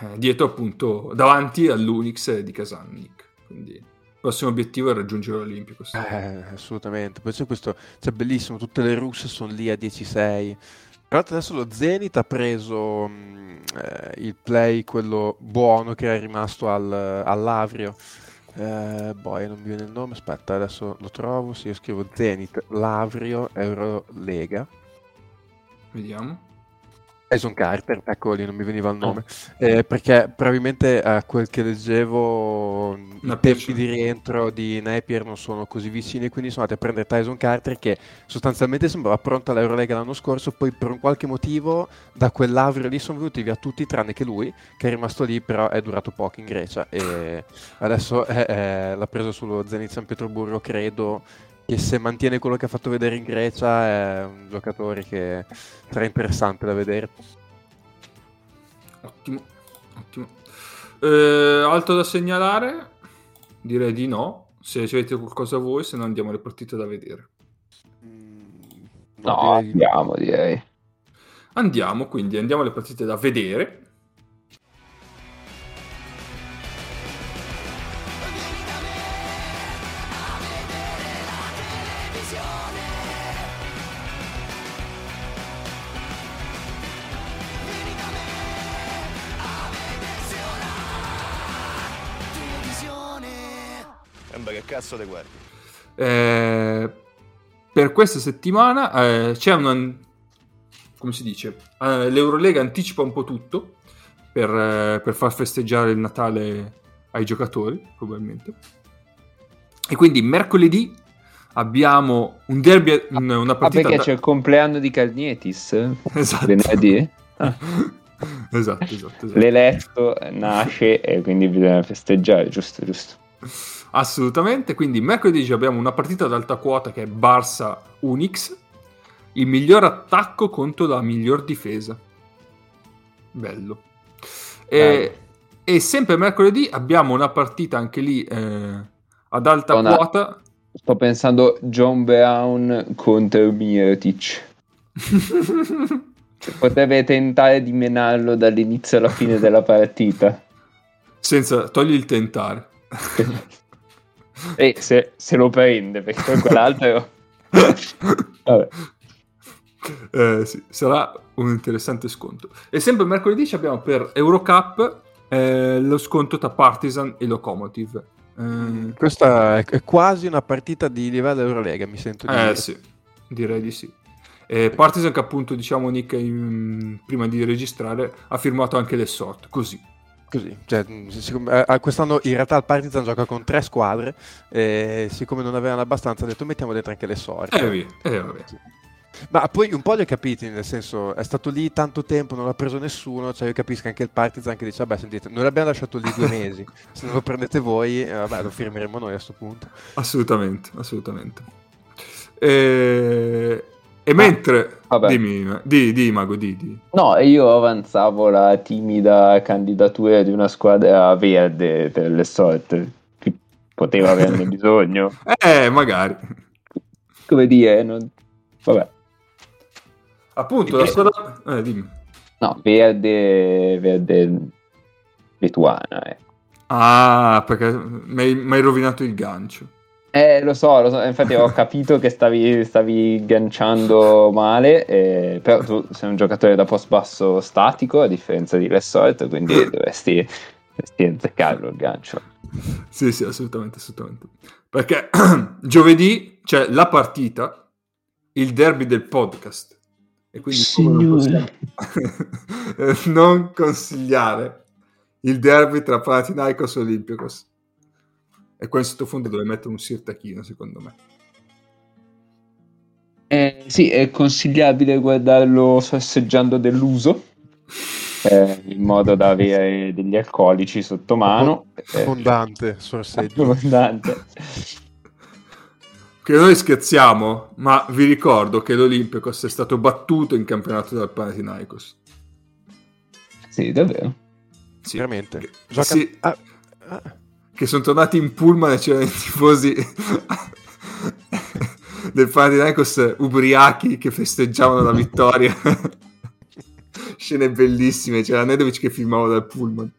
eh, dietro appunto davanti all'Unix di Kasannik. Quindi prossimo obiettivo è raggiungere l'Olimpico. Eh, assolutamente. Poi c'è questo, c'è bellissimo, tutte le russe sono lì a 10-6. Tra l'altro adesso lo Zenith ha preso mm, eh, il play, quello buono che è rimasto al, all'Avrio. Eh, boh, non mi viene il nome, aspetta, adesso lo trovo, sì, io scrivo Zenith, Lavrio, Eurolega. Vediamo. Tyson Carter, ecco lì, non mi veniva il nome, oh. eh, perché probabilmente a eh, quel che leggevo Una i tempi di rientro di Napier non sono così vicini, quindi sono andati a prendere Tyson Carter che sostanzialmente sembrava pronta all'Eurolega l'anno scorso, poi per un qualche motivo da quell'Avrio lì sono venuti via tutti tranne che lui, che è rimasto lì però è durato poco in Grecia. E adesso eh, eh, l'ha preso sullo Zenit San Pietroburgo, credo, che se mantiene quello che ha fatto vedere in Grecia è un giocatore che sarà interessante da vedere. Ottimo, ottimo. Eh, altro da segnalare? Direi di no. Se avete qualcosa voi, se no andiamo alle partite da vedere. Mm, no, andiamo direi. Andiamo, quindi andiamo alle partite da vedere. Cazzo le guardi? Eh, per questa settimana eh, c'è una... come si dice? Eh, L'Eurolega anticipa un po' tutto per, eh, per, far festeggiare il Natale ai giocatori, probabilmente. E quindi mercoledì abbiamo un derby, una partita... Ah, perché da... c'è il compleanno di Calnietis? Esatto. Venerdì? Ah. esatto, esatto, esatto. L'eletto nasce e quindi bisogna festeggiare, giusto, giusto. Assolutamente, quindi mercoledì abbiamo una partita ad alta quota che è Barça Unix, il miglior attacco contro la miglior difesa. Bello. E, e sempre mercoledì abbiamo una partita anche lì eh, ad alta Una- quota. Sto pensando John Brown contro Mirotic. Potrebbe tentare di menarlo dall'inizio alla fine della partita. Senza togli il tentare. E se, se lo prende, perché poi quell'altro... Vabbè. Eh, sì, sarà un interessante sconto. E sempre mercoledì ci abbiamo per Eurocup eh, lo sconto tra Partizan e Locomotive. Eh, Questa è, è quasi una partita di livello Eurolega, mi sento di Eh dire. sì, direi di sì. E Partizan che appunto diciamo Nick in- prima di registrare ha firmato anche le sort, così. Così, cioè, mh, siccome- eh, quest'anno in realtà il Partizan gioca con tre squadre e siccome non avevano abbastanza ha detto mettiamo dentro anche le sorti. E via, e vabbè. Ma poi un po' li ho capiti, nel senso è stato lì tanto tempo, non l'ha preso nessuno, cioè io capisco anche il Partizan che dice vabbè sentite, noi l'abbiamo lasciato lì due mesi, se non lo prendete voi, eh, vabbè lo firmeremo noi a sto punto. Assolutamente, assolutamente. E, e mentre... vabbè. Dimmi, di, di Mago, di, di. No, io avanzavo la timida candidatura di una squadra verde per le sorte, che poteva averne bisogno. Eh, magari. Come dire, non... vabbè. Appunto, la squadra... Eh, dimmi. No, verde, verde lituana, ecco. Ah, perché mi hai rovinato il gancio. Eh, lo so, lo so, infatti ho capito che stavi, stavi ganciando male, eh, però tu sei un giocatore da post basso statico, a differenza di Lessort, quindi dovresti, dovresti azzeccarlo il gancio. Sì, sì, assolutamente, assolutamente. Perché giovedì c'è la partita, il derby del podcast. E quindi Signore. non consigliare il derby tra Panathinaikos e Olympiakos. E qua in sottofondo dove mettere un sirtachino, secondo me. Eh, sì, è consigliabile guardarlo sorseggiando dell'uso, eh, in modo da avere degli alcolici sotto mano. Eh, Abbondante sorseggio. abbondante. Che noi scherziamo, ma vi ricordo che l'Olympiakos è stato battuto in campionato dal Panathinaikos. Sì, davvero. Sì. Veramente. Gioca... sì, ah, ah, che sono tornati in pullman e c'erano i tifosi del Panathinaikos ubriachi che festeggiavano la vittoria. Scene bellissime, c'era Nedovic che filmava dal pullman.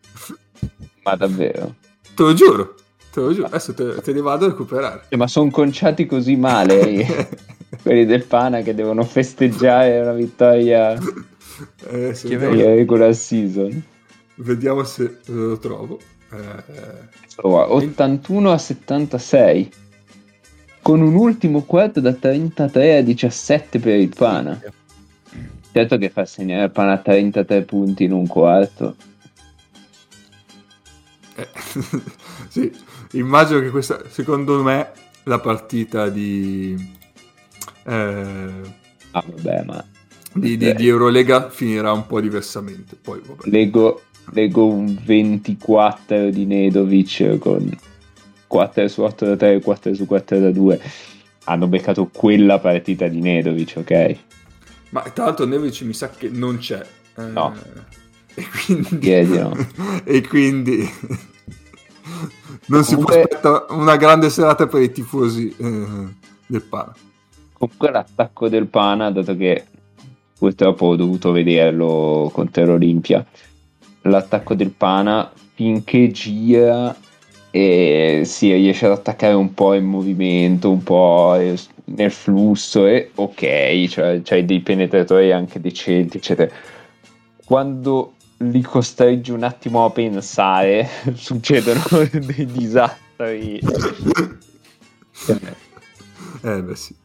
Ma davvero. Te lo giuro, te lo giuro, adesso te, te li vado a recuperare. Eh, ma sono conciati così male quelli del Pana che devono festeggiare una vittoria Eh, Che vediamo, di regular season. vediamo se lo trovo. Eh, Oh, 81 a 76 con un ultimo quarto da 33 a 17 per il Pana. Certo che fa segnare il Pana 33 punti in un quarto. Eh, sì, immagino che questa, secondo me, la partita di, eh, Ah, vabbè, ma di, di- di Eurolega finirà un po' diversamente. Poi, vabbè. leggo, leggo un 24 di Nedovic con 4 su 8 da 3 e 4 su 4 da 2. Hanno beccato quella partita di Nedovic, ok? Ma tra l'altro Nevic mi sa che non c'è. eh, No. E quindi, di no. e quindi non si può Comunque- aspettare una grande serata per i tifosi eh, del Pana. Comunque l'attacco del Pana, dato che purtroppo ho dovuto vederlo contro l'Olimpia, l'attacco del Pana finché gira e si riesce ad attaccare un po' in movimento, un po' nel flusso e ok, cioè c'hai dei penetratori anche decenti, eccetera. Quando li costringi un attimo a pensare, succedono dei disastri. Eh beh sì.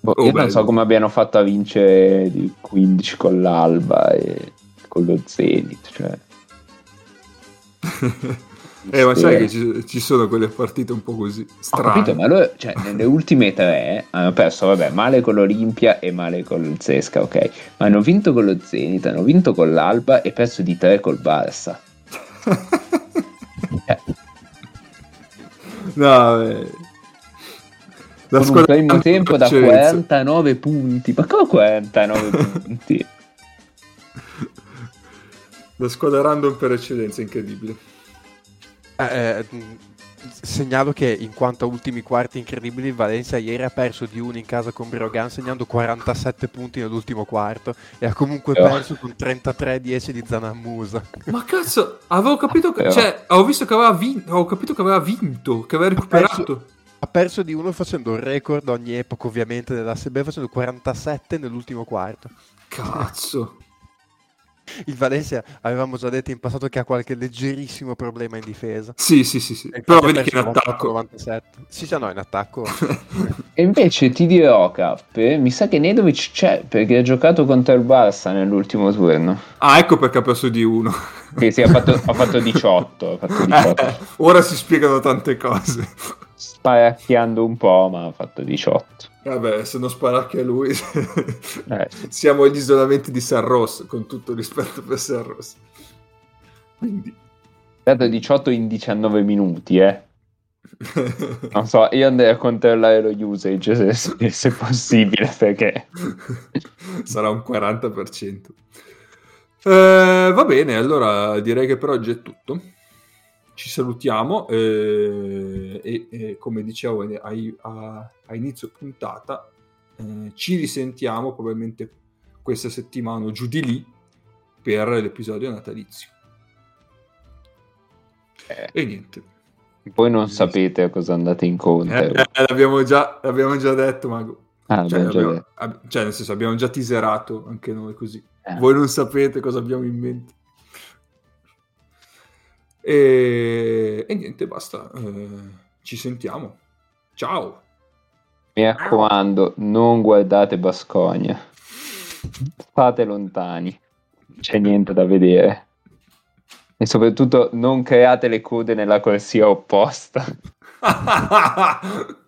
Boh, Oh, io non bello. so come abbiano fatto a vincere di 15 con l'Alba e con lo Zenit. Cioè. eh, ma sai che ci, ci sono quelle partite un po' così Ho strane. capito, ma loro cioè, nelle ultime tre hanno perso, vabbè, male con l'Olimpia e male con il Zesca, ok. Ma hanno vinto con lo Zenit, hanno vinto con l'Alba e perso di tre col Barça. Eh, no, eh. La con un primo tempo da eccellenza. 49 punti. Ma come 49 punti? La squadra random per eccellenza, incredibile. eh, eh, segnalo che in quanto a ultimi quarti incredibili, il Valencia ieri ha perso di uno in casa con Brogan segnando 47 punti nell'ultimo quarto e ha comunque Oh. perso con 33-10 di Zanammusa. Ma cazzo, avevo capito che... Però- Cioè, avevo visto che aveva vinto, avevo capito che aveva vinto, che aveva recuperato. Ha perso di uno facendo il record ogni epoca ovviamente dell'ASB facendo 47 nell'ultimo quarto. Cazzo. Il Valencia avevamo già detto in passato che ha qualche leggerissimo problema in difesa. Sì, sì, sì, sì. Però vedi che in attacco... 97. Sì, già no, in attacco. E invece ti dirò, Cappe, mi sa che Nedovic c'è perché ha giocato contro il Barça nell'ultimo turno. ah, ecco perché ha perso di uno. Che sì, ha fatto, ha fatto 18. Ha fatto 18. Eh, ora si spiegano tante cose. Sparacchiando un po', ma ha fatto 18. Vabbè, se non sparacchia lui, Eh, siamo agli isolamenti di San Ross, con tutto rispetto per San Ross. Quindi... Dato 18 in 19 minuti, eh. Non so, io andrei a controllare lo usage se, se- se possibile, perché... Sarà un 40%. Eh, va bene, allora direi che per oggi è tutto. Ci salutiamo eh, e, e come dicevo a, a- a inizio puntata, eh, ci risentiamo probabilmente questa settimana o giù di lì per l'episodio natalizio. Eh, E niente. voi non sapete a cosa andate incontro. Eh, eh, l'abbiamo, già, l'abbiamo già detto, Mago. ah, Cioè, abbiamo detto. ab- cioè, nel senso, abbiamo già teaserato anche noi così. Eh. Voi non sapete cosa abbiamo in mente. E, e niente, basta. Eh, ci sentiamo. Ciao. Mi raccomando, non guardate Bascogna. State lontani. Non c'è niente da vedere. E soprattutto non create le code nella corsia opposta.